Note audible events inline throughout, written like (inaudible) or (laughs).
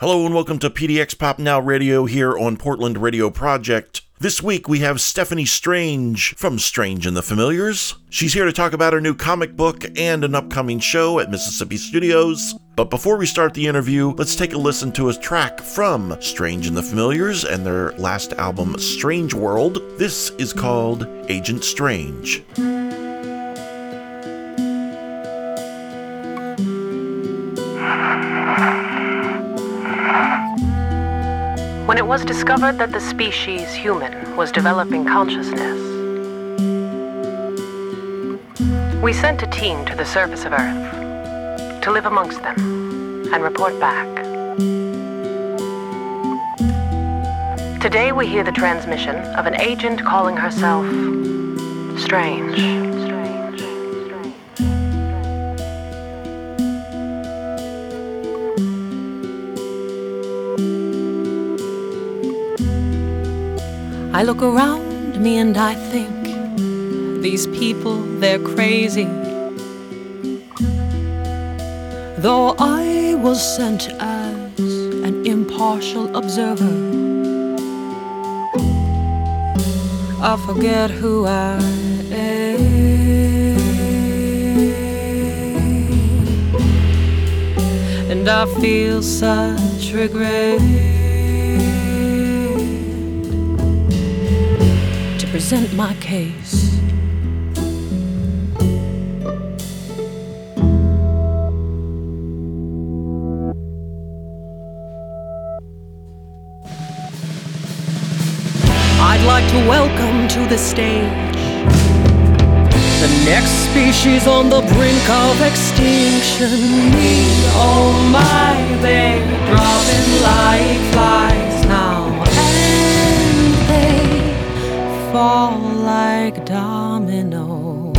Hello and welcome to PDX Pop Now Radio here on Portland Radio Project. This week we have Stephanie Strange from Strange and the Familiars. She's here to talk about her new comic book and an upcoming show at Mississippi Studios. But before we start the interview, let's take a listen to a track from Strange and the Familiars and their last album, Strange World. This is called Agent Strange. When it was discovered that the species human was developing consciousness, we sent a team to the surface of Earth to live amongst them and report back. Today we hear the transmission of an agent calling herself Strange. I look around me and I think these people, they're crazy. Though I was sent as an impartial observer, I forget who I am. And I feel such regret. Present my case. I'd like to welcome to the stage the next species on the brink of extinction. Me, oh my, they're dropping like flies fall like dominoes.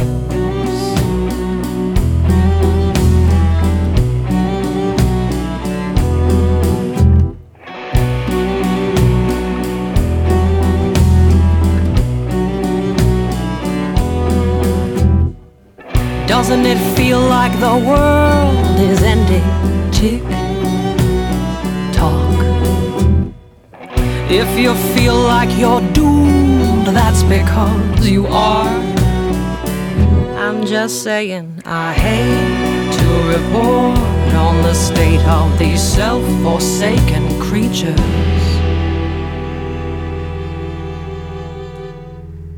Doesn't it feel like the world is ending? Tick tock. If you feel like you're because you are. I'm just saying, I hate to report on the state of these self forsaken creatures.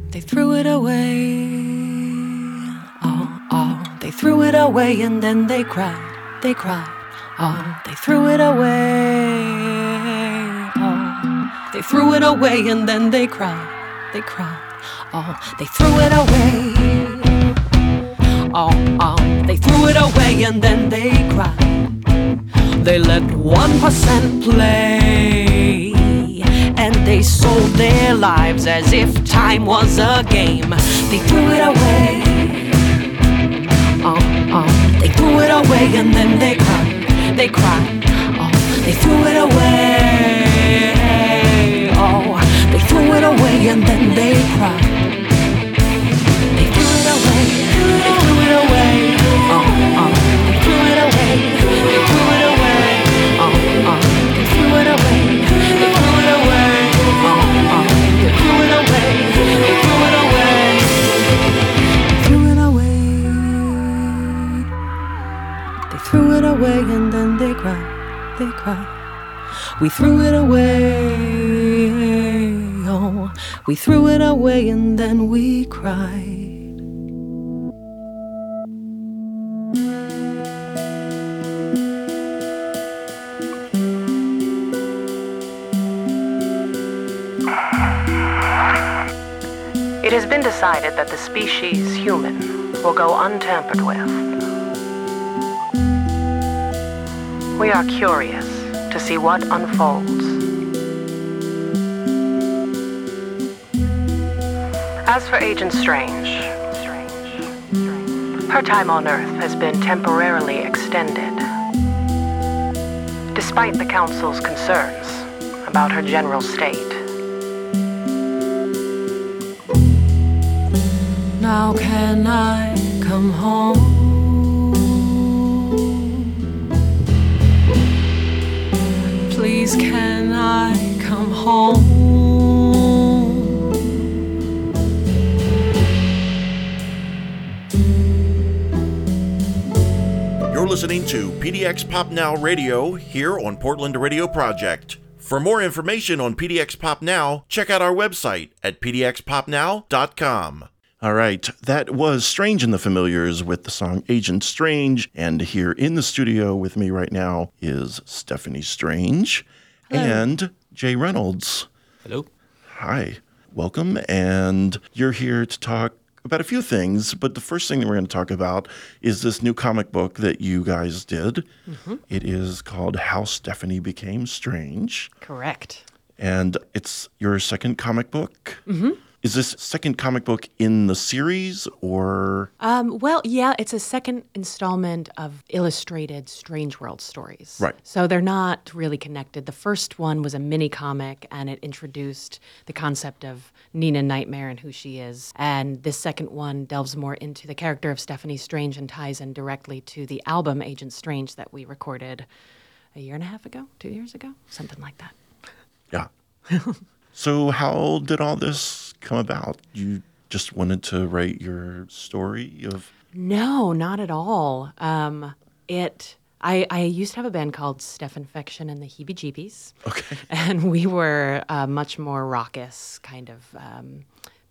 They threw it away. Oh, oh, they threw it away and then they cried. They cried. Oh, they threw it away. Oh, they threw it away and then they cried. They cried. Oh, they threw it away. Oh, oh, they threw it away and then they cried. They let 1% play. And they sold their lives as if time was a game. They threw it away. Oh, oh, they threw it away and then they cried. They cried. Oh, they threw it away oh. They threw it away, and then they cried. We threw it away. Oh, we threw it away and then we cried. Decided that the species human will go untampered with. We are curious to see what unfolds. As for Agent Strange, her time on Earth has been temporarily extended. Despite the Council's concerns about her general state. Now can I come home? please can I come home? You're listening to PDX Pop Now Radio here on Portland Radio Project. For more information on PDX Pop Now, check out our website at pdxpopnow.com. All right, that was Strange and the Familiars with the song Agent Strange. And here in the studio with me right now is Stephanie Strange and Jay Reynolds. Hello. Hi, welcome. And you're here to talk about a few things, but the first thing that we're going to talk about is this new comic book that you guys did. Mm-hmm. It is called How Stephanie Became Strange, Correct. and it's your second comic book. Mm-hmm. Is this second comic book in the series or? Um, well, yeah, it's a second installment of illustrated Strange World stories. Right. So they're not really connected. The first one was a mini comic and it introduced the concept of Nina Nightmare and who she is. And this second one delves more into the character of Stephanie Strange and ties in directly to the album Agent Strange that we recorded a year and a half ago, two years ago, something like that. Yeah. (laughs) so, how did all this come about? You just wanted to write your story of. No, not at all. Um, it. I, I used to have a band called Steph Infection and the Heebie Jeebies. Okay. (laughs) And we were a much more raucous kind of um,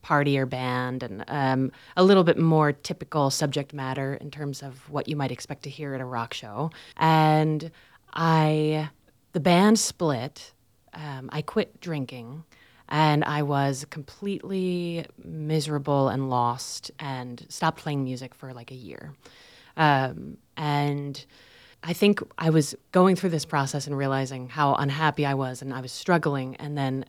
partier band and um, a little bit more typical subject matter in terms of what you might expect to hear at a rock show. And I, the band split. Um, I quit drinking and I was completely miserable and lost and stopped playing music for like a year. Um, and I think I was going through this process and realizing how unhappy I was and I was struggling. And then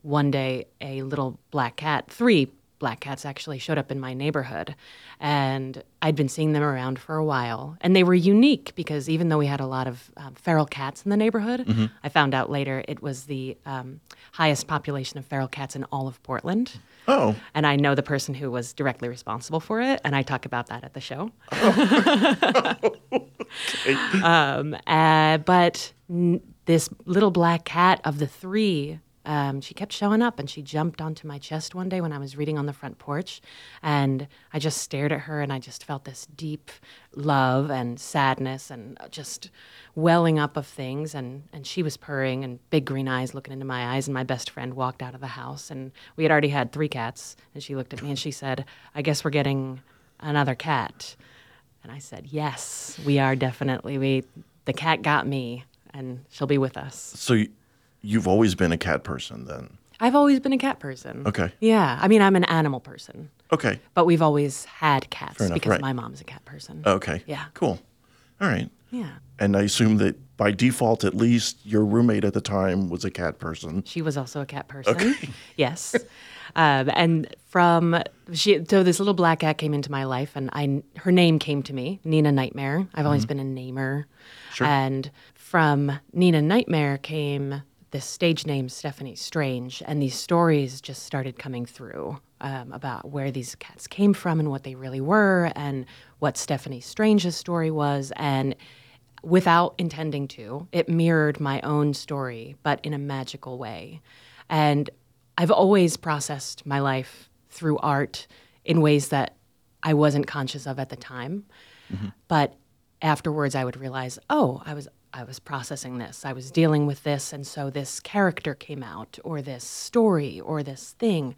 one day, a little black cat, three black cats actually showed up in my neighborhood. And I'd been seeing them around for a while. And they were unique because even though we had a lot of um, feral cats in the neighborhood, I found out later it was the um, highest population of feral cats in all of Portland. Oh, And I know the person who was directly responsible for it, and I talk about that at the show. (laughs) (laughs) um, uh, but n- this little black cat of the three, um, she kept showing up, and she jumped onto my chest one day when I was reading on the front porch, and I just stared at her, and I just felt this deep love and sadness, and just welling up of things, and and she was purring and big green eyes looking into my eyes, and my best friend walked out of the house, and we had already had three cats, and she looked at me and she said, "I guess we're getting another cat." And I said, "Yes, we are definitely. We the cat got me, and she'll be with us." so you've always been a cat person then? I've always been a cat person. Okay. Yeah, I mean, I'm an animal person, Okay. but we've always had cats enough, because right. my mom's a cat person. Okay. Yeah. Cool. All right. Yeah, And I assume that by default, at least, your roommate at the time was a cat person. she was also a cat person. Okay. (laughs) Yes, um, and from she, so this little black cat came into my life, and I her name came to me, Nina Nightmare. I've always been a namer, Sure. and from Nina Nightmare came this stage name Stephanie Strange, and these stories just started coming through um, about where these cats came from and what they really were, and what Stephanie Strange's story was, and without intending to, it mirrored my own story, but in a magical way. And I've always processed my life through art in ways that I wasn't conscious of at the time. But afterwards I would realize, oh, I was I was processing this. I was dealing with this and so this character came out or this story or this thing.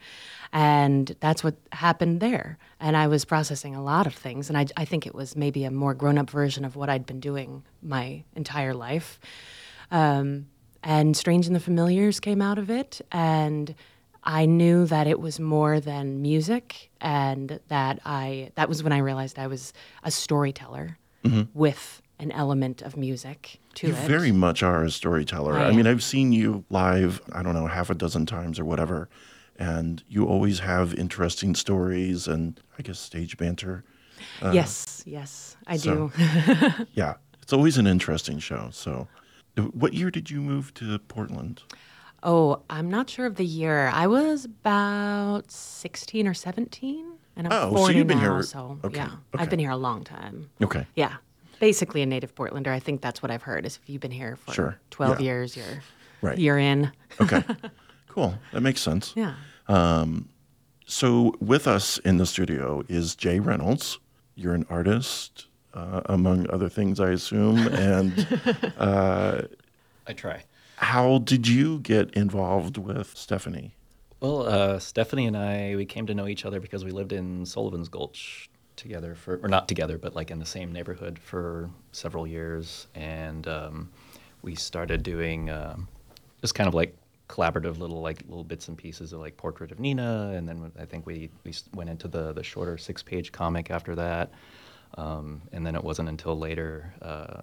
And that's what happened there. And I was processing a lot of things and I I think it was maybe a more grown-up version of what I'd been doing my entire life. Um, and Strange and the Familiars came out of it, and I knew that it was more than music, and that I that was when I realized I was a storyteller with an element of music to it. You very much are a storyteller. I I, mean. I've seen you live, I don't know, half a dozen times or whatever, and you always have interesting stories and I guess stage banter. yes, yes, I so- do. (laughs) Yeah, it's always an interesting show. So, uh, what year did you move to Portland? oh, I'm not sure of the year. I was about 16 or 17, and I'm oh, so you've been now. here- so okay, yeah, okay. I've been here a long time. Okay. Yeah. Basically a native Portlander. I think that's what I've heard. Is if you've been here for Sure. 12 Yeah. years, you're Right. you're in. Okay. (laughs) cool. That makes sense. Yeah. Um, So, with us in the studio is Jay Reynolds. You're an artist, uh, among other things, I assume. And (laughs) I try. how did you get involved with Stephanie? Well, uh, Stephanie and I, we came to know each other because we lived in Sullivan's Gulch together for, or not together, but like in the same neighborhood for several years. And um, we started doing um, just kind of like collaborative little like little bits and pieces of like Portrait of Nina. And then I think we, we went into the, the shorter six page comic after that. Um, and then it wasn't until later uh,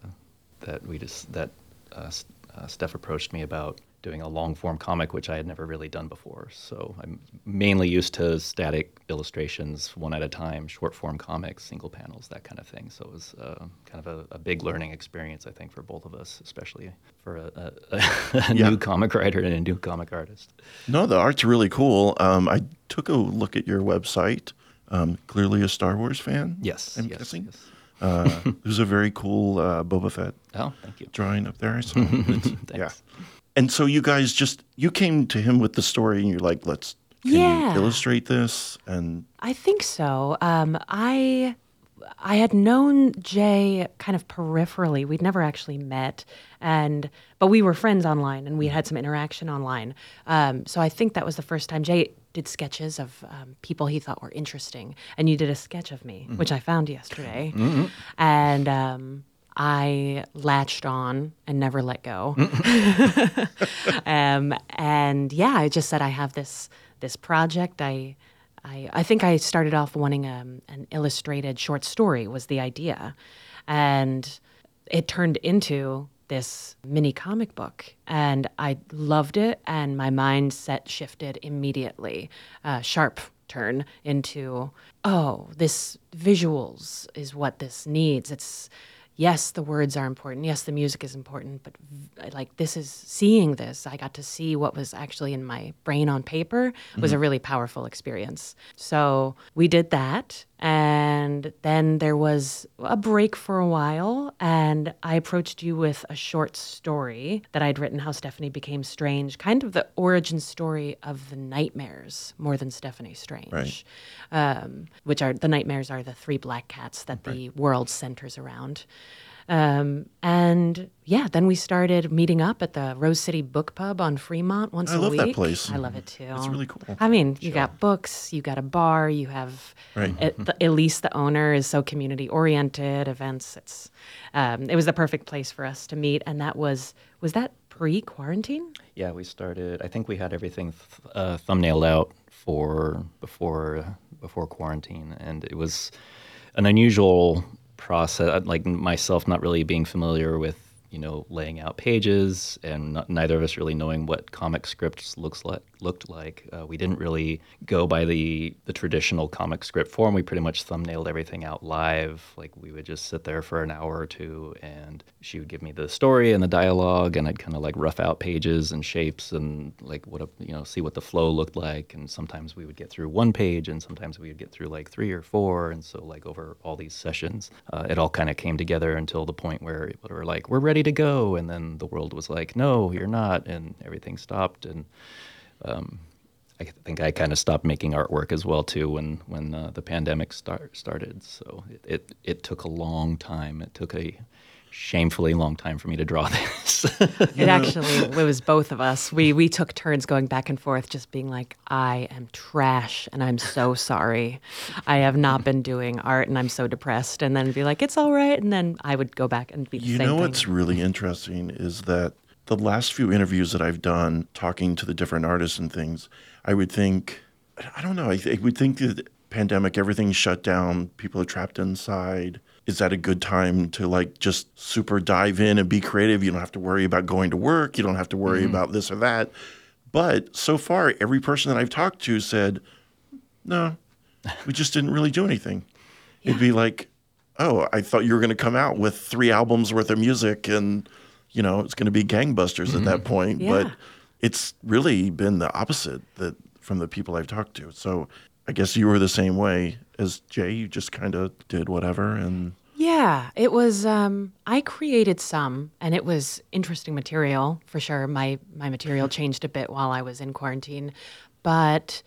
that we just, that uh, uh, Steph approached me about doing a long form comic, which I had never really done before. So I'm mainly used to static illustrations, one at a time, short form comics, single panels, that kind of thing. So it was uh, kind of a, a big learning experience, I think, for both of us, especially for a, a, (laughs) a Yeah. new comic writer and a new comic artist. No, the art's really cool. Um, I took a look at your website. Um, clearly a Star Wars fan. Yes, I'm yes, guessing. yes. Uh, (laughs) there's a very cool uh, Boba Fett Oh, thank you. drawing up there. (laughs) It's- yeah. And so you guys just you came to him with the story, and you're like, "Let's can Yeah. you illustrate this?" And I think so. Um, I I had known Jay kind of peripherally. We'd never actually met, and but we were friends online, and we had some interaction online. Um, so I think that was the first time Jay did sketches of um, people he thought were interesting, and you did a sketch of me, which I found yesterday, and. I latched on and never let go. (laughs) um, and yeah, I just said I have this this project. I I, I think I started off wanting um, an illustrated short story was the idea, and it turned into this mini comic book, and I loved it, and my mindset shifted immediately, uh, sharp turn into oh, this visuals is what this needs. It's yes, the words are important. Yes, the music is important, but v- like this is seeing this, I got to see what was actually in my brain on paper was a mm-hmm. really powerful experience. So we did that. And then there was a break for a while, and I approached you with a short story that I'd written How Stephanie Became Strange, kind of the origin story of the nightmares more than Stephanie Strange Right. um, which are the nightmares are the three black cats that the world centers around. Um, and yeah, then we started meeting up at the Rose City Book Pub on Fremont once I a love week. that place. I love it too. It's really cool. I mean, you got books, you got a bar, you have Right. at, the, at least the owner is so community oriented. Events, it's um, it was the perfect place for us to meet, and that was was that pre quarantine. Yeah, we started. I think we had everything th- uh, thumbnailed out for before before quarantine, and it was an unusual process. Like myself, not really being familiar with you know laying out pages, and not, neither of us really knowing what comic scripts looks like looked like. Uh, we didn't really go by the the traditional comic script form. We pretty much thumbnailed everything out live. Like we would just sit there for an hour or two, and she would give me the story and the dialogue, and I'd kind of like rough out pages and shapes and like what a, you know see what the flow looked like. And sometimes we would get through one page, and sometimes we would get through like three or four. And so like over all these sessions, uh, it all kind of came together until the point where we were like, we're ready to go, and then the world was like, no, you're not, and everything stopped and. I think I kind of stopped making artwork as well too when when uh, the pandemic start, started. So it, it it took a long time. It took a shamefully long time for me to draw (laughs) this. It actually it was both of us. We we took turns going back and forth, just being like, "I am trash, and I'm so sorry. I have not been doing art, and I'm so depressed." And then be like, "It's all right," and then I would go back and be the You same know thing. what's really interesting is that the last few interviews that I've done talking to the different artists and things, I would think, I don't know, I, th- I would think that the pandemic, everything's shut down, people are trapped inside. Is that a good time to like just super dive in and be creative? You don't have to worry about going to work. You don't have to worry mm-hmm. about this or that. But so far, every person that I've talked to said, no, we just didn't really do anything. It'd be like, oh, I thought you were going to come out with three albums worth of music and, you know, it's going to be gangbusters at that mm-hmm. point. But it's really been the opposite that from the people I've talked to. So I guess you were the same way as Jay. You just kind of did whatever. And Yeah, Yeah, it was. Um, I created some, and it was interesting material for sure. My my material (laughs) changed a bit while I was in quarantine, but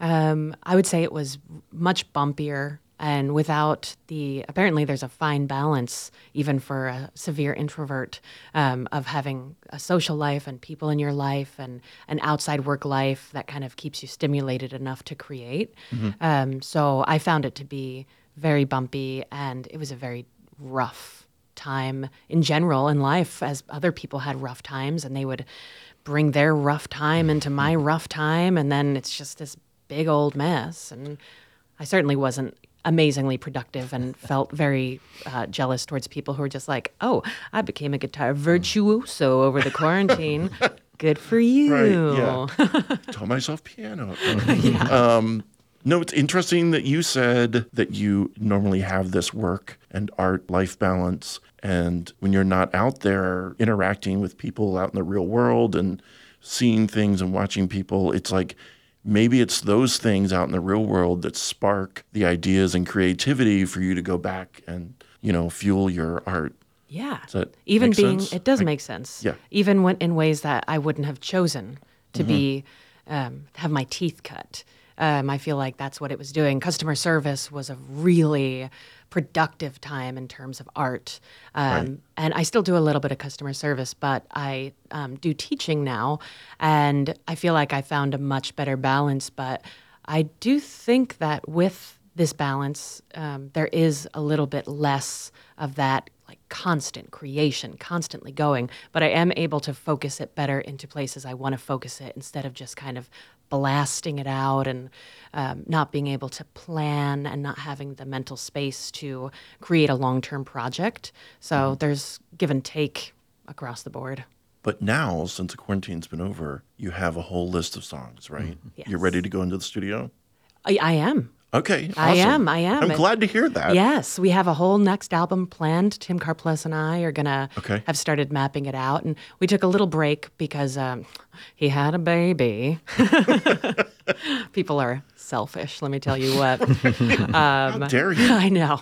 um, I would say it was much bumpier and without the apparently there's a fine balance even for a severe introvert um, of having a social life and people in your life and an outside work life that kind of keeps you stimulated enough to create. Um, so I found it to be very bumpy and it was a very rough time in general in life as other people had rough times and they would bring their rough time into my (laughs) rough time and then it's just this big old mess and i certainly wasn't amazingly productive and felt very uh, jealous towards people who were just like oh i became a guitar virtuoso over the quarantine good for you Right. Yeah. (laughs) Taught myself piano. um, no, it's interesting that you said that you normally have this work and art life balance. And when you're not out there interacting with people out in the real world and seeing things and watching people, it's like maybe it's those things out in the real world that spark the ideas and creativity for you to go back and, you know, fuel your art. Yeah. Even being, sense? it does Like- make sense. Yeah. Mm-hmm. Even when in ways that I wouldn't have chosen to be, um, have my teeth cut. Um, I feel like that's what it was doing. Customer service was a really productive time in terms of art. Um, And I still do a little bit of customer service, but I um, do teaching now. And I feel like I found a much better balance. But I do think that with this balance, um, there is a little bit less of that like constant creation, constantly going. But I am able to focus it better into places I want to focus it instead of just kind of blasting it out and um, not being able to plan and not having the mental space to create a long term project. So there's give and take across the board. But now, since the quarantine's been over, you have a whole list of songs, right? You're ready to go into the studio? I, I am. Okay. I am, I am. I'm glad to hear that. Yes, we have a whole next album planned. Tim Carplus and I are gonna Okay. have started mapping it out, and we took a little break because um, he had a baby. (laughs) People are selfish. Let me tell you what. (laughs) How dare you? (laughs) I know,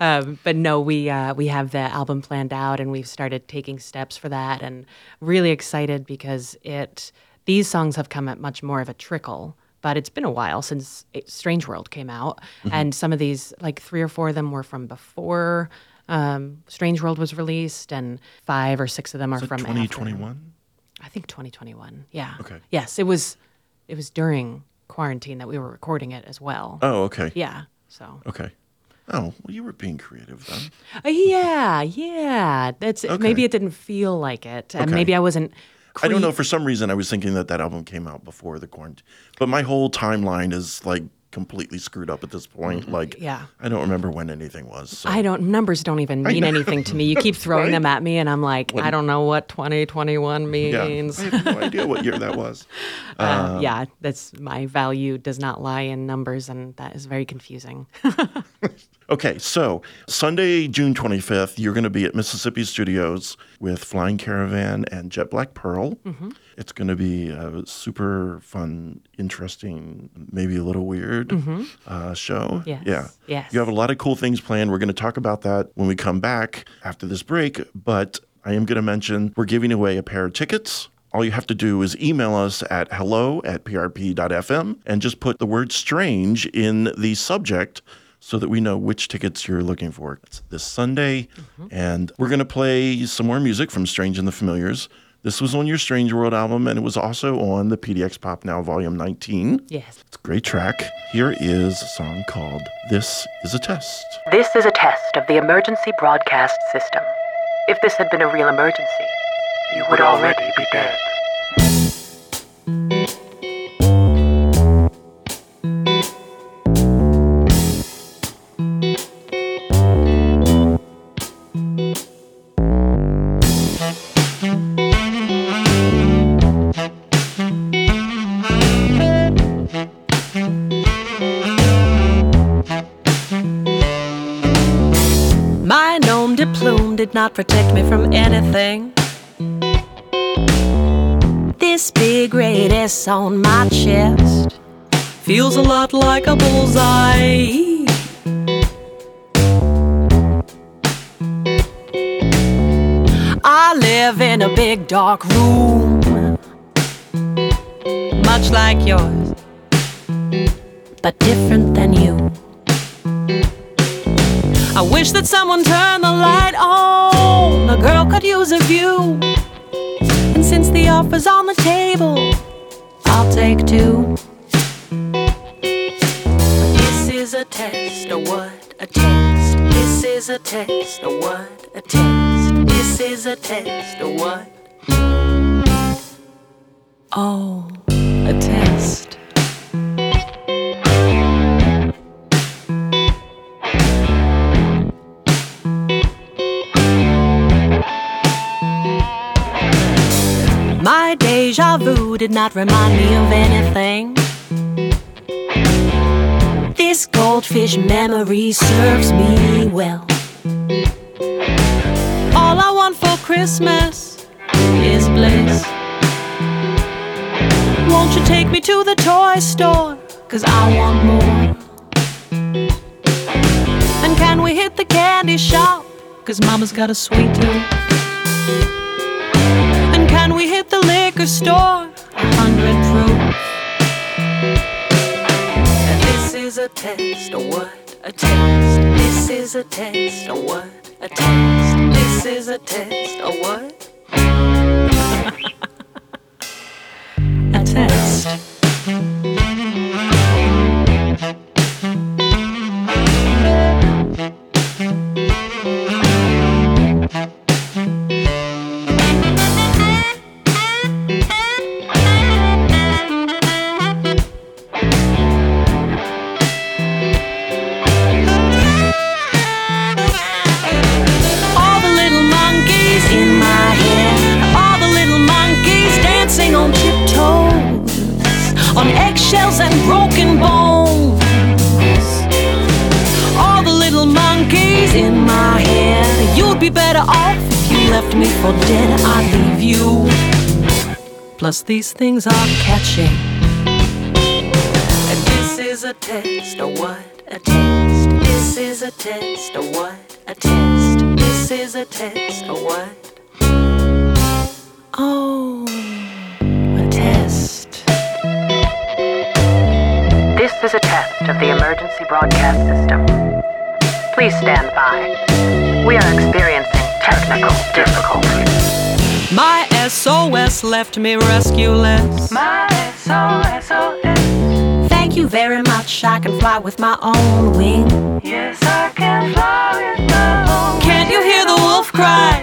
um, but no, we uh, we have the album planned out, and we've started taking steps for that, and really excited because it these songs have come at much more of a trickle. But it's been a while since Strange World came out, Mm-hmm. and some of these, like three or four of them, were from before um, Strange World was released, and five or six of them are from after. 2021? I think 2021. Yeah. Okay. Yes, it was. It was during quarantine that we were recording it as well. Oh, okay. Yeah. So. Okay. Oh, well, you were being creative then. Uh, yeah, yeah. That's maybe it didn't feel like it, and Okay. maybe I wasn't. I don't know. For some reason, I was thinking that that album came out before the quarantine. But my whole timeline is like completely screwed up at this point. Like, Mm-hmm. Yeah. I don't remember when anything was. So. I don't. Numbers don't even mean anything to me. You keep (laughs) throwing Right? them at me, and I'm like, I don't know what 2021 yeah. means. I have no idea what year that was. (laughs) Uh, yeah, that's my value does not lie in numbers, and that is very confusing. (laughs) Okay, so Sunday, June 25th, you're going to be at Mississippi Studios with Flying Caravan and Jet Black Pearl. Mm-hmm. It's going to be a super fun, interesting, maybe a little weird uh, show. Mm-hmm. Yes, Yeah. yes. You have a lot of cool things planned. We're going to talk about that when we come back after this break, but I am going to mention we're giving away a pair of tickets. All you have to do is email us at hello at prp.fm and just put the word strange in the subject so that we know which tickets you're looking for. It's this Sunday, mm-hmm. and we're going to play some more music from Strange and the Familiars. This was on your Strange World album, and it was also on the PDX Pop Now Volume 19. yes. It's a great track. Here is a song called This Is a Test. This is a test of the emergency broadcast system. If this had been a real emergency, you would already be dead. protect me from anything. This big red S on my chest feels a lot like a bullseye. I live in a big dark room, much like yours, but different than you. I wish that someone turned the light on. A girl could use a view. And since the offer's on the table, I'll take two. This is a test, or what? A test. This is a test, or what? A test. This is a test, or what? Oh, a test. Deja vu did not remind me of anything. This goldfish memory serves me well. All I want for Christmas is bliss. Won't you take me to the toy store? Cause I want more. And can we hit the candy shop? Cause mama's got a sweet tooth. And can we hit the liquor store? A hundred proof. This is a test, or what? A test. This is a test, or what? A test. This is a test, or what? (laughs) a test. For dead. I'd leave you. Plus, these things are catching. And this is a test, or what? A test. This is a test, or what? A test. This is a test, or what? Oh, a test. This is a test of the emergency broadcast system. Please stand by. We are experiencing technical difficulties. My SOS left me rescueless. My SOS. Thank you very much. I can fly with my own wing. Yes, I can fly with my own. Can't you hear the wolf cry?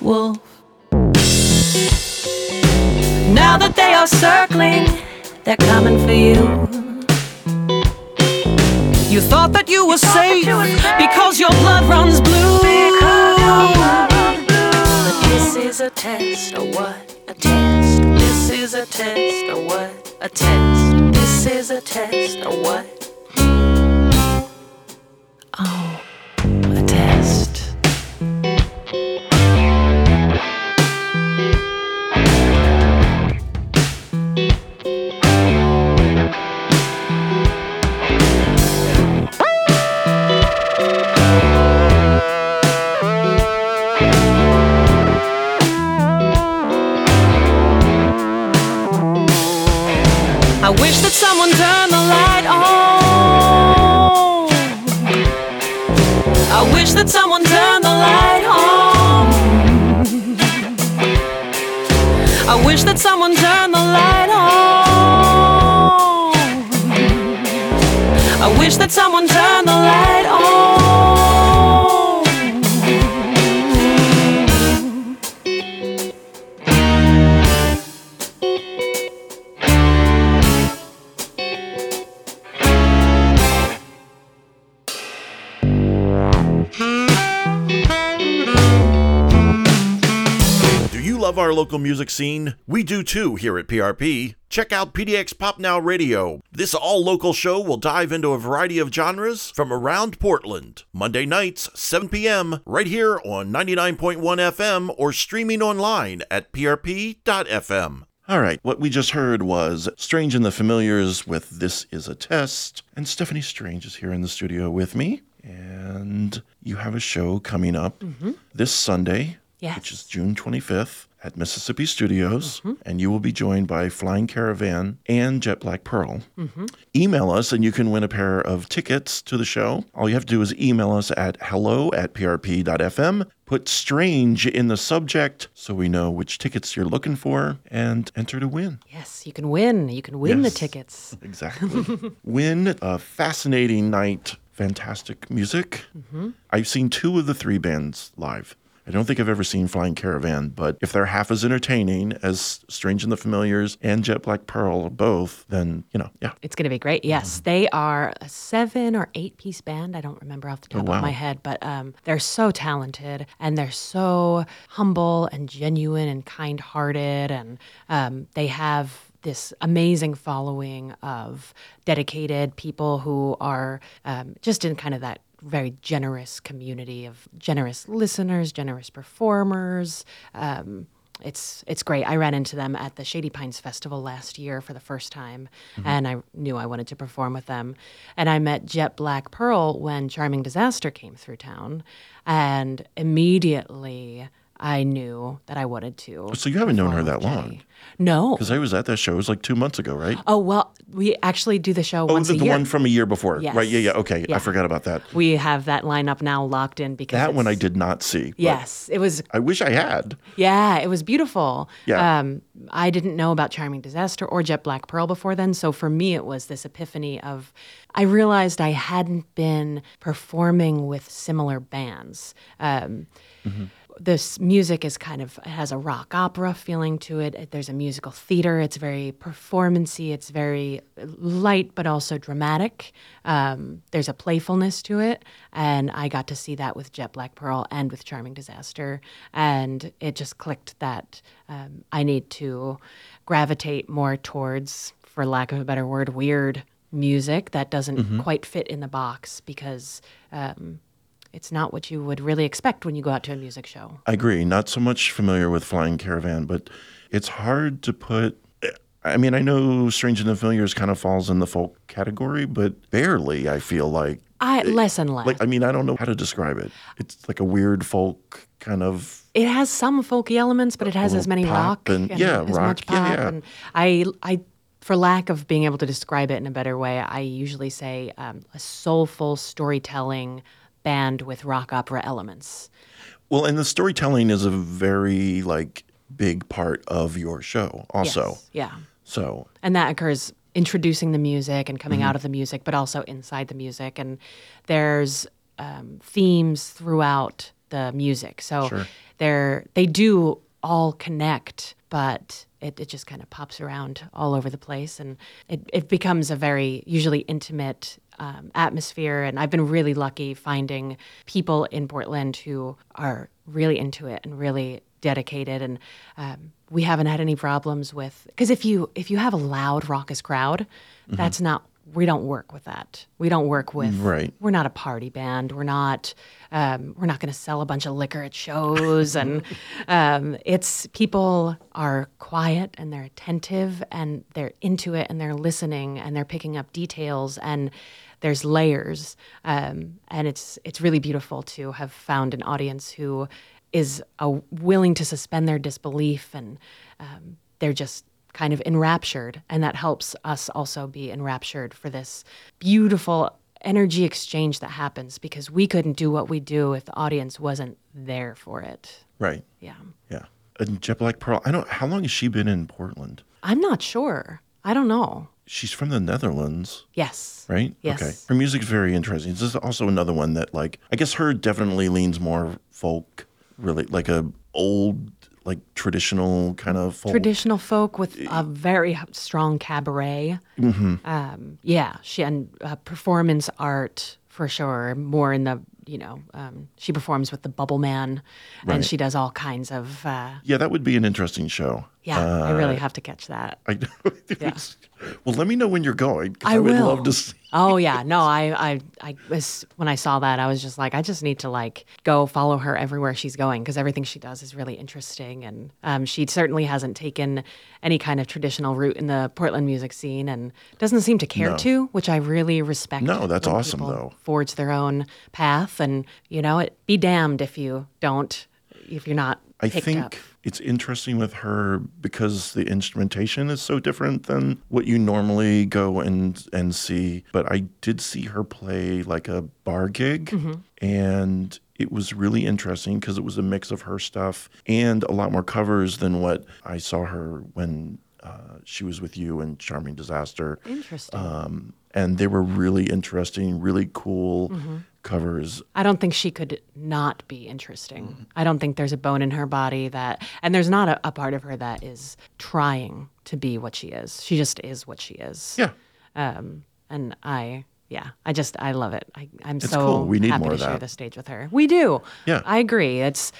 Wolf. Now that they are circling, they're coming for you. You thought that you were safe because your blood runs blue. But this is a test, or what? A test. This is a test, or what? A test. This is a test, or what? Hmm. Oh, local music scene? We do too here at PRP. Check out PDX Pop Now Radio. This all local show will dive into a variety of genres from around Portland. Monday nights, 7 p.m., right here on 99.1 FM or streaming online at prp.fm. All right, what we just heard was Strange and the Familiars with This Is a Test. And Stephanie Strange is here in the studio with me. And you have a show coming up mm-hmm. this Sunday Yes. which is June 25th at Mississippi Studios, Mm-hmm. and you will be joined by Flying Caravan and Jet Black Pearl. Mm-hmm. Email us, and you can win a pair of tickets to the show. All you have to do is email us at hello at prp.fm. Put strange in the subject so we know which tickets you're looking for and enter to win. Yes, you can win. You can win the tickets. (laughs) Exactly. Win a fascinating night, fantastic music. I've seen two of the three bands live. I don't think I've ever seen Flying Caravan, but if they're half as entertaining as Strange and the Familiars and Jet Black Pearl both, then, you know, yeah. It's going to be great. Yes, they are a seven or eight piece band. I don't remember off the top wow. of my head, but um, they're so talented and they're so humble and genuine and kind hearted. And um, they have this amazing following of dedicated people who are um, just in kind of that very generous community of generous listeners, generous performers. Um, it's it's great. I ran into them at the Shady Pines Festival last year for the first time, and I knew I wanted to perform with them. And I met Jet Black Pearl when Charming Disaster came through town, and immediately I knew that I wanted to. So you haven't known her that long? Jenny. No. Because I was at that show. It was like two months ago, right? Oh well, we actually do the show Oh, once the, a the one from a year before. Yes. Right. Yeah, yeah. Okay. I forgot about that. we have that lineup now locked in because That one I did not see. Yes, it was I wish I had. Yeah, it was beautiful. Yeah. Um, I didn't know about Charming Disaster or Jet Black Pearl before then. So for me, it was this epiphany of I realized I hadn't been performing with similar bands. Um, This music is kind of has a rock opera feeling to it. There's a musical theater. It's very performancy. It's very light but also dramatic. Um, there's a playfulness to it, and I got to see that with Jet Black Pearl and with Charming Disaster, and it just clicked that um, I need to gravitate more towards, for lack of a better word, weird music that doesn't quite fit in the box because. Um, it's not what you would really expect when you go out to a music show. I agree. Not so much familiar with Flying Caravan, but it's hard to put. I mean, I know Strange and the Familiars kind of falls in the folk category, but barely. I feel like. I less and less. Like, I mean, I don't know how to describe it. It's like a weird folk kind of. it has some folky elements, but it has as many rock and- yeah, as rock. much Yeah, yeah. And I, I, for lack of being able to describe it in a better way, I usually say um, a soulful storytelling band with rock opera elements. Well, and the storytelling is a very like big part of your show, also. Yes, yeah, So and that occurs introducing the music and coming Mm-hmm. out of the music, but also inside the music. And there's um, themes throughout the music, so Sure. they're they do all connect, but it, it just kind of pops around all over the place, and it, it becomes a very usually intimate um, atmosphere. And I've been really lucky finding people in Portland who are really into it and really dedicated. And um, we haven't had any problems with because if you if you have a loud raucous crowd that's not we don't work with that. We don't work with Right. we're not a party band. We're not um, we're not going to sell a bunch of liquor at shows. And (laughs) um, it's people are quiet and they're attentive and they're into it and they're listening and they're picking up details. And there's layers um, and it's it's really beautiful to have found an audience who is uh, willing to suspend their disbelief and um, they're just kind of enraptured and that helps us also be enraptured for this beautiful energy exchange that happens because we couldn't do what we do if the audience wasn't there for it right, yeah yeah. And Jet Black Pearl. I don't. How long has she been in Portland? i'm not sure i don't know She's from the Netherlands. yes right? Yes. Okay. Her music's very interesting. This is also another one that, like, I guess her definitely leans more folk, really, like a old, like traditional kind of folk. traditional folk with a very strong cabaret. Um, yeah, she and uh, performance art for sure. More in the you know, um, she performs with the Bubble Man, Right. and she does all kinds of. Uh, yeah, that would be an interesting show. Yeah, I really have to catch that. I, (laughs) Well, let me know when you're going. I would will. love to see. (laughs) Oh yeah, no, I, I, I was when I saw that, I was just like, I just need to like go follow her everywhere she's going because everything she does is really interesting, and um, she certainly hasn't taken any kind of traditional route in the Portland music scene, and doesn't seem to care No. to, which I really respect. No, that's awesome, though. Forge their own path, and you know, it be damned if you don't, if you're not I think up. it's interesting with her because the instrumentation is so different than what you normally go and and see. But I did see her play like a bar gig, Mm-hmm. and it was really interesting because it was a mix of her stuff and a lot more covers than what I saw her when uh, she was with you in Charming Disaster. Interesting. Um, and they were really interesting, really cool Mm-hmm. Covers. I don't think she could not be interesting. Mm-hmm. I don't think there's a bone in her body that, and there's not a, a part of her that is trying to be what she is. She just is what she is. Yeah. Um, and I, yeah, I just, I love it. I, I'm It's so cool. We need happy more to share the stage with her. We do. Yeah. I agree. It's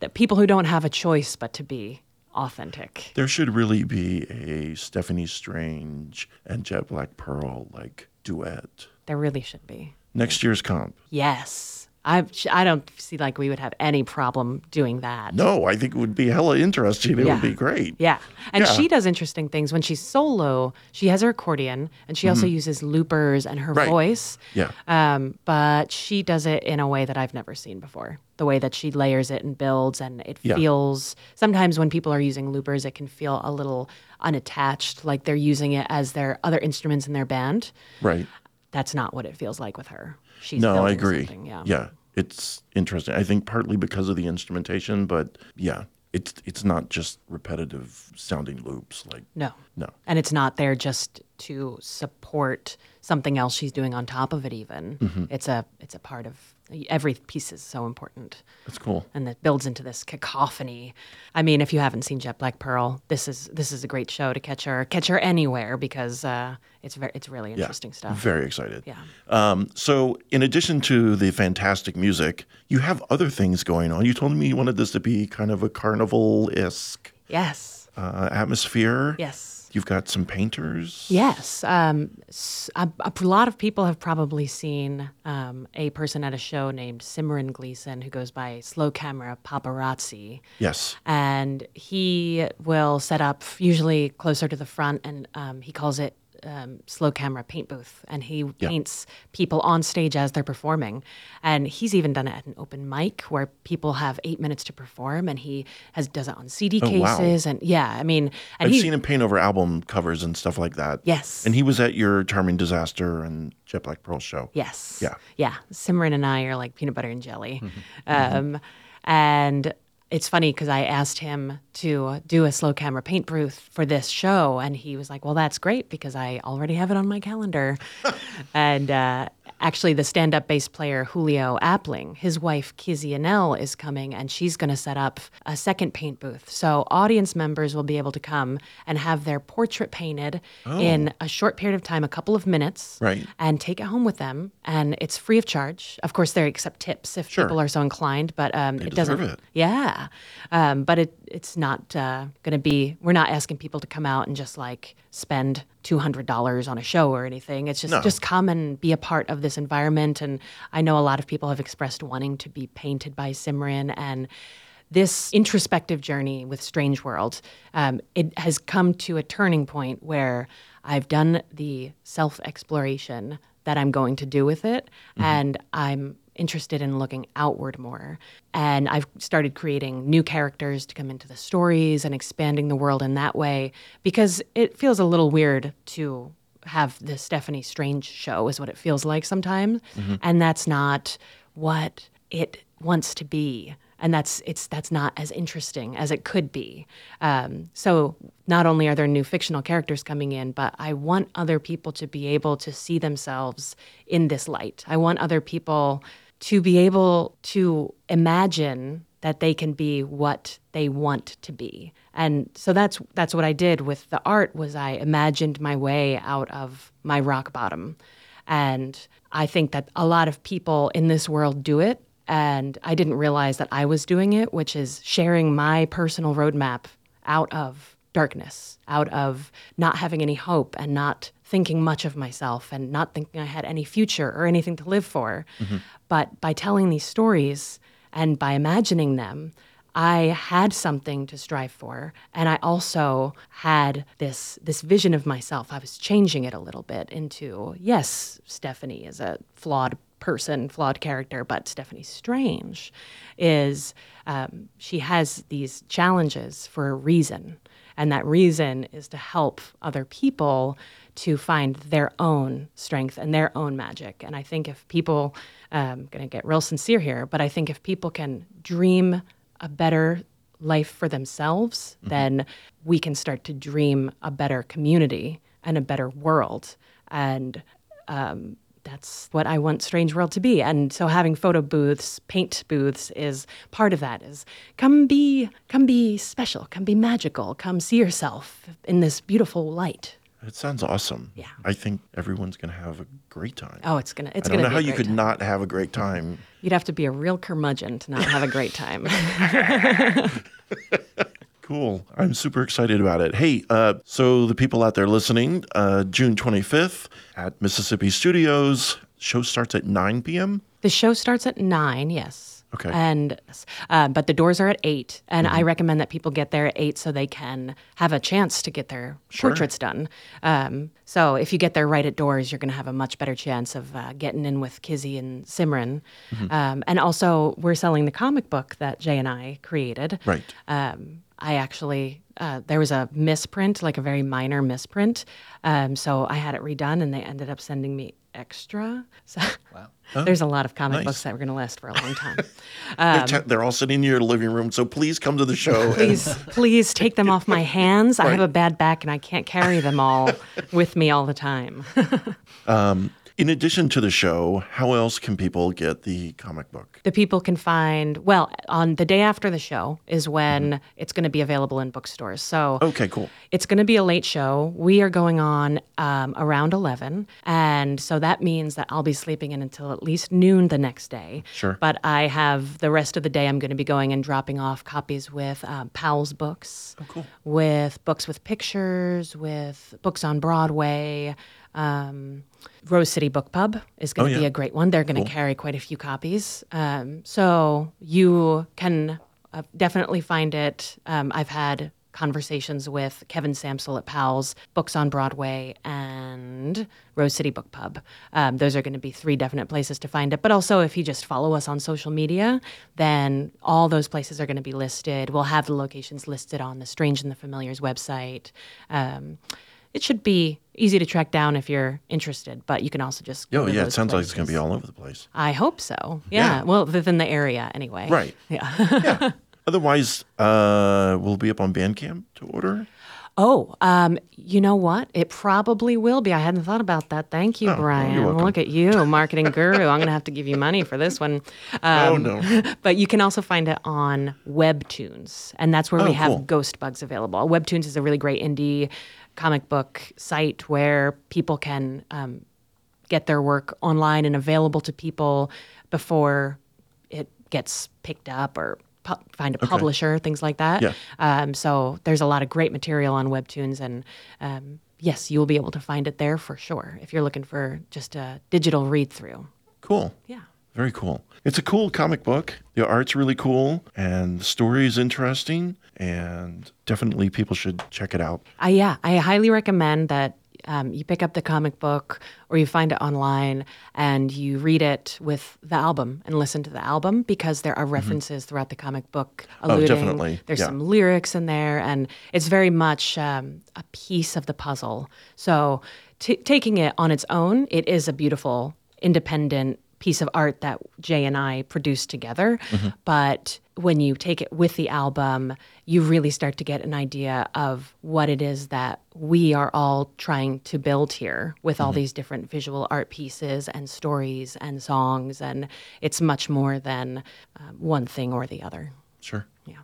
that people who don't have a choice but to be authentic. There should really be a Stephanie Strange and Jet Black Pearl like duet. There really should be. Next year's comp. Yes. I, I don't see like we would have any problem doing that. No, I think it would be hella interesting. It Yeah. would be great. Yeah. And Yeah. she does interesting things. When she's solo, she has her accordion and she also uses loopers and her Mm-hmm. Right. voice. Yeah. Um, but she does it in a way that I've never seen before. The way that she layers it and builds, and it Yeah. feels sometimes when people are using loopers, it can feel a little unattached, like they're using it as their other instruments in their band. Right. That's not what it feels like with her. She's No, I agree. Yeah. yeah. It's interesting. I think partly because of the instrumentation, but yeah, it's it's not just repetitive sounding loops. Like No. no. And it's not there just to support something else she's doing on top of it even. Mm-hmm. It's a it's a part of every piece is so important. That's cool. And that builds into this cacophony. I mean, if you haven't seen Jet Black Pearl, this is this is a great show to catch her catch her anywhere because uh, it's very it's really Yeah. interesting stuff. Very excited. Yeah. Um, so, in addition to the fantastic music, you have other things going on. You told me you wanted this to be kind of a carnival esque Yes. uh, atmosphere. Yes. You've got some painters. Yes. Um, a, a lot of people have probably seen um, a person at a show named Simran Gleason who goes by Slow Camera Paparazzi. Yes. And he will set up usually closer to the front and um, he calls it um, slow camera paint booth. And he paints people on stage as they're performing. And he's even done it at an open mic where people have eight minutes to perform and he has does it on CD Oh, wow. cases. And yeah, I mean, and I've he, seen him paint over album covers and stuff like that. Yes. And he was at your Charming Disaster and Jet Black Pearl show. Yes. Yeah. Yeah. Simran and I are like peanut butter and jelly. Um, and it's funny because I asked him to do a slow camera paint booth for this show, and he was like, "Well, that's great because I already have it on my calendar." (laughs) and uh, actually, the stand-up bass player Julio Appling, his wife Kizzy Anel is coming, and she's going to set up a second paint booth. So audience members will be able to come and have their portrait painted in a short period of time, a couple of minutes, Right. and take it home with them. And it's free of charge. Of course, they accept tips if Sure. people are so inclined, but um, it doesn't. it. Yeah, um, but it it's not uh, going to be. We're not asking people to come out and just like spend two hundred dollars on a show or anything. It's just No. just come and be a part of this environment. And I know a lot of people have expressed wanting to be painted by Simran and this introspective journey with Strange World, um, it has come to a turning point where I've done the self exploration that I'm going to do with it, and I'm interested in looking outward more. And I've started creating new characters to come into the stories and expanding the world in that way because it feels a little weird to have the Stephanie Strange show, is what it feels like sometimes. And that's not what it wants to be and that's it's that's not as interesting as it could be. Um, so not only are there new fictional characters coming in, but I want other people to be able to see themselves in this light. I want other people to be able to imagine that they can be what they want to be. And so that's that's what I did with the art was I imagined my way out of my rock bottom. And I think that a lot of people in this world do it and I didn't realize that I was doing it, which is sharing my personal roadmap out of darkness, out of not having any hope and not thinking much of myself and not thinking I had any future or anything to live for. But by telling these stories and by imagining them, I had something to strive for, and I also had this this vision of myself. I was changing it a little bit into yes, Stephanie is a flawed person, flawed character, but Stephanie Strange is um, she has these challenges for a reason. And that reason is to help other people to find their own strength and their own magic. And I think if people, I'm um, going to get real sincere here, but I think if people can dream a better life for themselves, mm-hmm. then we can start to dream a better community and a better world. And um, that's what I want Strange World to be. And so having photo booths, paint booths is part of that is come be come be special, come be magical, come see yourself in this beautiful light. It sounds awesome. Yeah. I think everyone's going to have a great time. Oh, it's going to it's going to I don't know how you could time. not have a great time. You'd have to be a real curmudgeon to not have a great time. (laughs) Cool. I'm super excited about it. Hey, uh, so the people out there listening, uh, June 25th at Mississippi Studios, show starts at 9 p.m. The show starts at 9, yes. Okay. And uh, but the doors are at eight, and mm-hmm. I recommend that people get there at eight so they can have a chance to get their sure. portraits done. Um, so if you get there right at doors, you're going to have a much better chance of uh, getting in with Kizzy and Simran. Mm-hmm. Um, and also, we're selling the comic book that Jay and I created. Right. Um, I actually uh, there was a misprint, like a very minor misprint. Um, so I had it redone, and they ended up sending me extra. So wow. oh, there's a lot of comic nice. books that were going to last for a long time. (laughs) Um, they're, they're, all sitting in your living room, so please come to the show. Please, and... please take them off my hands. Right. I have a bad back, and I can't carry them all with me all the time. (laughs) um, in addition to the show, how else can people get the comic book? The people can find, well, on the day after the show is when mm-hmm. it's going to be available in bookstores. So, okay, cool. It's going to be a late show. We are going on um, around 11. And so that means that I'll be sleeping in until at least noon the next day. Sure. But I have the rest of the day, I'm going to be going and dropping off copies with um, Powell's books, oh, cool. with books with pictures, with books on Broadway. Um, Rose City Book Pub is going to oh, yeah. be a great one. They're going to cool. carry quite a few copies. Um, so you can uh, definitely find it. Um, I've had conversations with Kevin Sampsell at Powell's, Books on Broadway, and Rose City Book Pub. Um, those are going to be three definite places to find it. But also, if you just follow us on social media, then all those places are going to be listed. We'll have the locations listed on the Strange and the Familiars website. Um, it should be easy to track down if you're interested, but you can also just. Oh, yeah. It sounds places. like it's going to be all over the place. I hope so. Yeah. yeah. Well, within the area anyway. Right. Yeah. (laughs) yeah. Otherwise, uh, we'll be up on Bandcamp to order. Oh, um, you know what? It probably will be. I hadn't thought about that. Thank you, oh, Brian. Look at you, marketing guru. I'm going to have to give you money for this one. (laughs) Um, oh, no. (laughs) But you can also find it on Webtoons, and that's where oh, we have cool. Ghost Bugs available. Webtoons is a really great indie comic book site where people can um, get their work online and available to people before it gets picked up or pu- find a okay. publisher, things like that. Yeah. Um, so there's a lot of great material on Webtoons, and um, yes, you'll be able to find it there for sure if you're looking for just a digital read through. Cool. Yeah. Very cool. It's a cool comic book. The art's really cool, and the story is interesting, and definitely people should check it out. Uh, yeah, I highly recommend that um, you pick up the comic book or you find it online and you read it with the album and listen to the album because there are mm-hmm. references mm-hmm. throughout the comic book alluding. Oh, definitely. There's yeah. some lyrics in there, and it's very much um, a piece of the puzzle. So, t- taking it on its own, it is a beautiful, independent piece of art that Jay and I produced together. Mm-hmm. But when you take it with the album, you really start to get an idea of what it is that we are all trying to build here with all mm-hmm. these different visual art pieces and stories and songs. And it's much more than uh, one thing or the other. Sure. Yeah.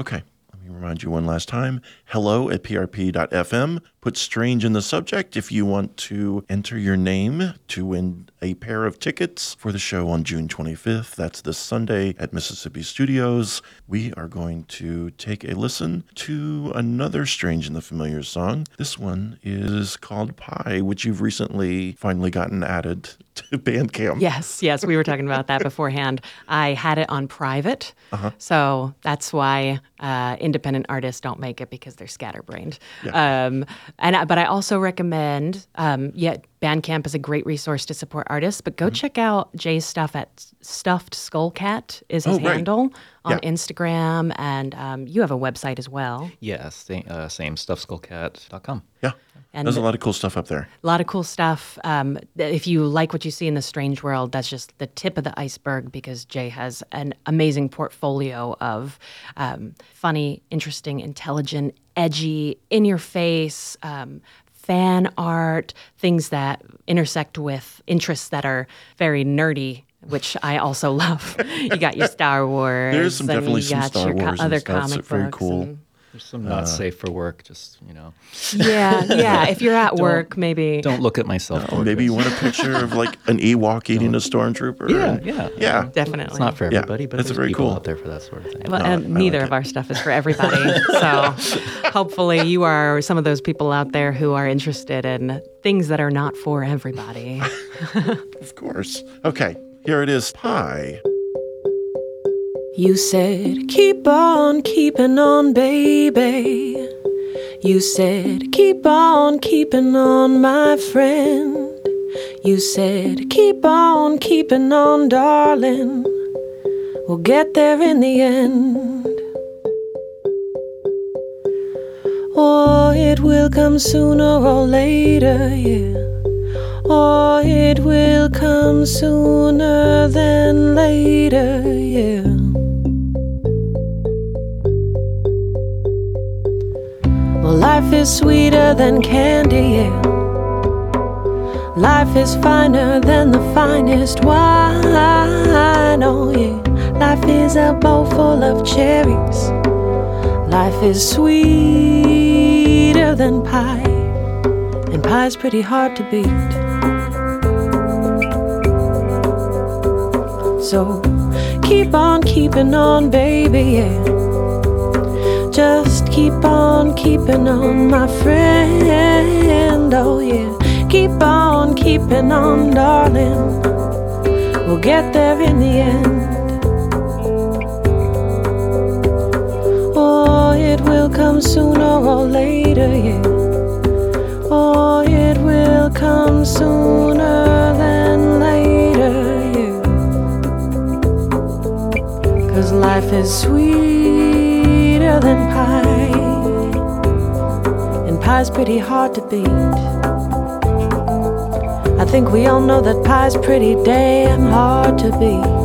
Okay. Let me remind you one last time hello at prp.fm. Put strange in the subject if you want to enter your name to win a pair of tickets for the show on June 25th. That's this Sunday at Mississippi Studios. We are going to take a listen to another Strange in the Familiar song. This one is called Pie, which you've recently finally gotten added to (laughs) Bandcamp. Yes, yes, we were talking about that (laughs) beforehand. I had it on private, uh-huh. so that's why uh, independent artists don't make it because they're scatterbrained. Yeah. Um, and but I also recommend. Um, yeah, Bandcamp is a great resource to support artists. But go Mm-hmm. check out Jay's stuff at Stuffed Skullcat is his Oh, right. handle on Yeah. Instagram, and um, you have a website as well. Yeah, same, uh, same stuffskullcat.com. Yeah. And- There's a lot of cool stuff up there. A lot of cool stuff. Um, if you like what you see in the strange world, that's just the tip of the iceberg because Jay has an amazing portfolio of um, funny, interesting, intelligent, edgy, in your face. Um, Fan art, things that intersect with interests that are very nerdy, which I also (laughs) love. you got your Star Wars. There's some definitely you some Star your co- Wars and other stuff, so comic very books cool. and- There's some not uh, safe for work, just, you know. yeah, (laughs) yeah. If you're at work, maybe Don't look at myself. Oh, maybe you want a picture of like an Ewok (laughs) eating a stormtrooper. Yeah, and- yeah. Yeah. definitely. It's not for Yeah, everybody, but it's there's very cool. out there for that sort of thing. Well, and I neither like of it. our stuff is for everybody. so (laughs) hopefully you are some of those people out there who are interested in things that are not for everybody. Of course. Okay. Here it is. Pie. You said, keep on keeping on, baby. You said, keep on keeping on, my friend. You said, keep on keeping on, darling. We'll get there in the end. Or it will come sooner or later, yeah. Or it will come sooner than later, yeah. Well, life is sweeter than candy, yeah. Life is finer than the finest wine, oh yeah. Life is a bowl full of cherries. Life is sweeter than pie, and pie's pretty hard to beat. So keep on keeping on, baby, yeah. Just keep on keeping on, my friend. Oh, yeah. Keep on keeping on, darling. We'll get there in the end. Pie's pretty hard to beat. I think we all know that pie's pretty damn hard to beat.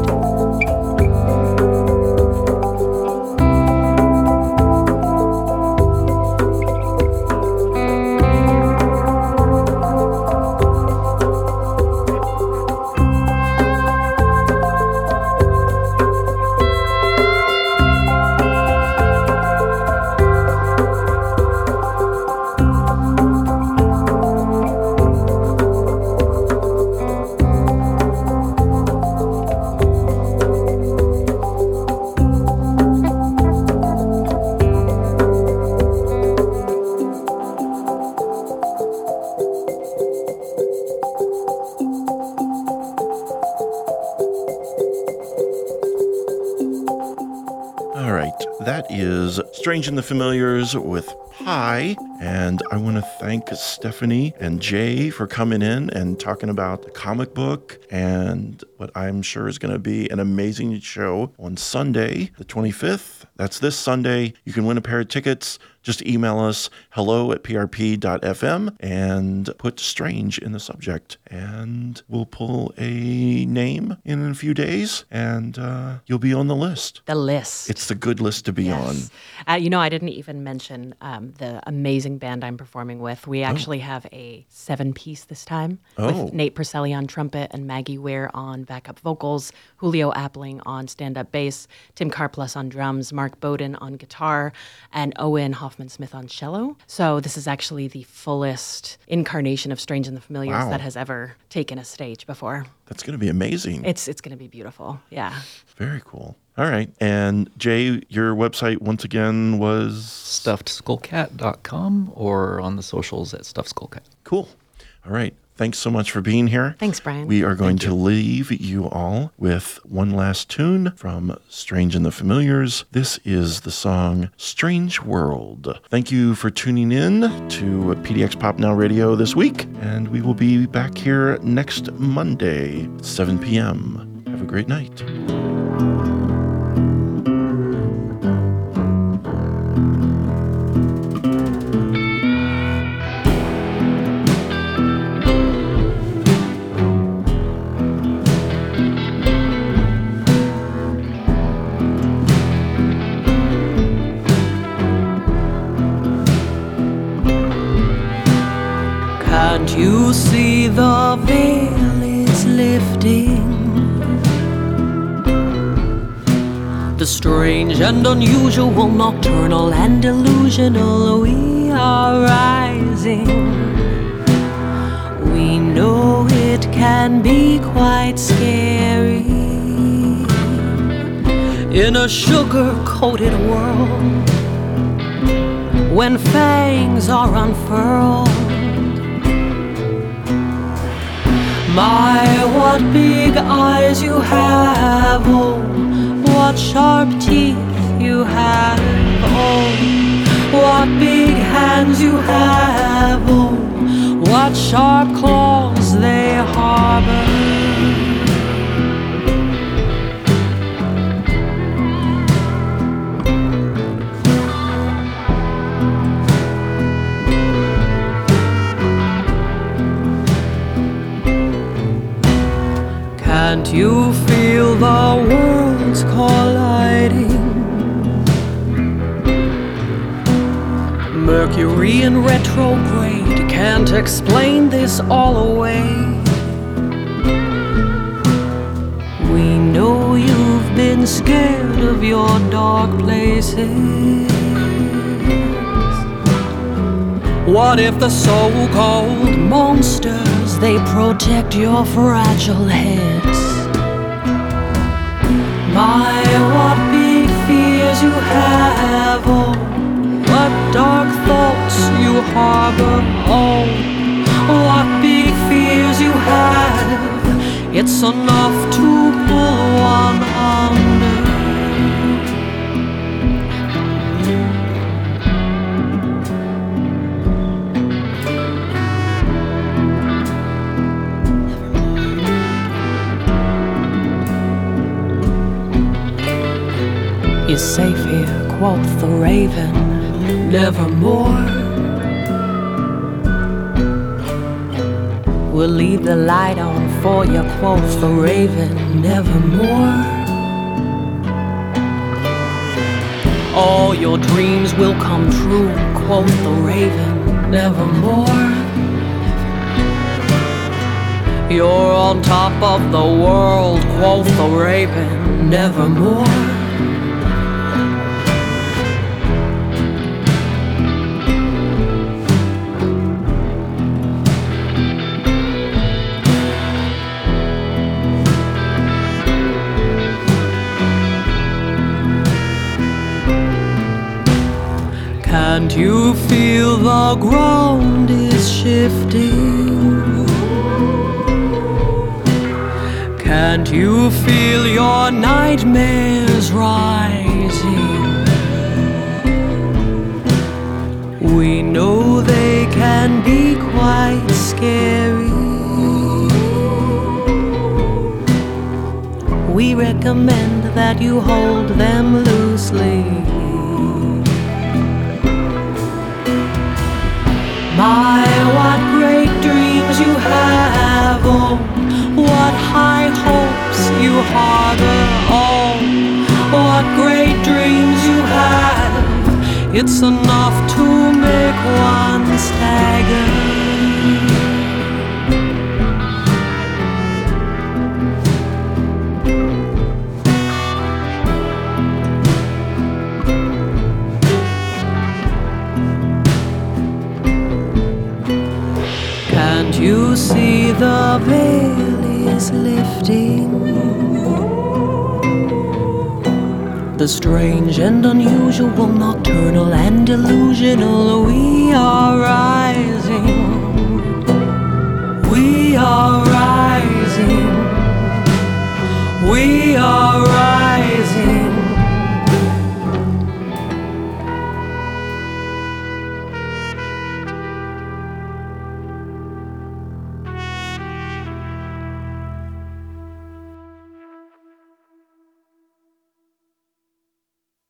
Strange and the Familiars with Pie. And I want to thank Stephanie and Jay for coming in and talking about the comic book and what I'm sure is going to be an amazing show on Sunday, the 25th. That's this Sunday. You can win a pair of tickets. Just email us hello at prp.fm and put strange in the subject. And we'll pull a name in a few days and uh, you'll be on the list. The list. It's the good list to be Yes. Uh, you know, I didn't even mention um, the amazing band I'm performing with. We actually have a seven piece this time Oh. with Nate Purcelli on trumpet and Maggie Ware on backup vocals, Julio Appling on stand up bass, Tim Carplus on drums, Mark Bowden on guitar, and Owen Hoffman Smith on cello. So this is actually the fullest incarnation of Strange and the Familiars Wow. that has ever taken a stage before. That's going to be amazing. It's it's going to be beautiful. Yeah. Very cool. All right. And Jay, your website once again was StuffedSkullCat.com or on the socials at StuffedSkullCat. cool. All right. Thanks so much for being here. Thanks, Brian. We are going to leave you all with one last tune from Strange and the Familiars. This is the song Strange World. Thank you for tuning in to PDX Pop Now Radio this week, and we will be back here next Monday, 7 p.m. Have a great night. Can't you see the veil is lifting? The strange and unusual, nocturnal and delusional, we are rising. We know it can be quite scary in a sugar coated world when fangs are unfurled. My, what big eyes you have, oh, what sharp teeth you have, oh, what big hands you have, oh, what sharp claws they harbor. You feel the worlds colliding? Mercury in retrograde can't explain this all away. We know you've been scared of your dark places. What if the so-called they protect your fragile heads? My, what big fears you have, oh, what dark thoughts you harbor, oh, what big fears you have. It's enough to pull one under. You're safe here, quoth the raven, nevermore. We'll leave the light on for you, quoth the raven, nevermore. All your dreams will come true, quoth the raven, nevermore. You're on top of the world, quoth the raven, nevermore. Feel the ground is shifting? Can't you feel your nightmares rising? We know they can be quite scary. We recommend that you hold them loosely. My, what great dreams you have, oh, what high hopes you harbor, oh, what great dreams you have. It's enough to make one stagger. see the veil is lifting. The strange and unusual, nocturnal and delusional, we are rising. We are rising. We are rising.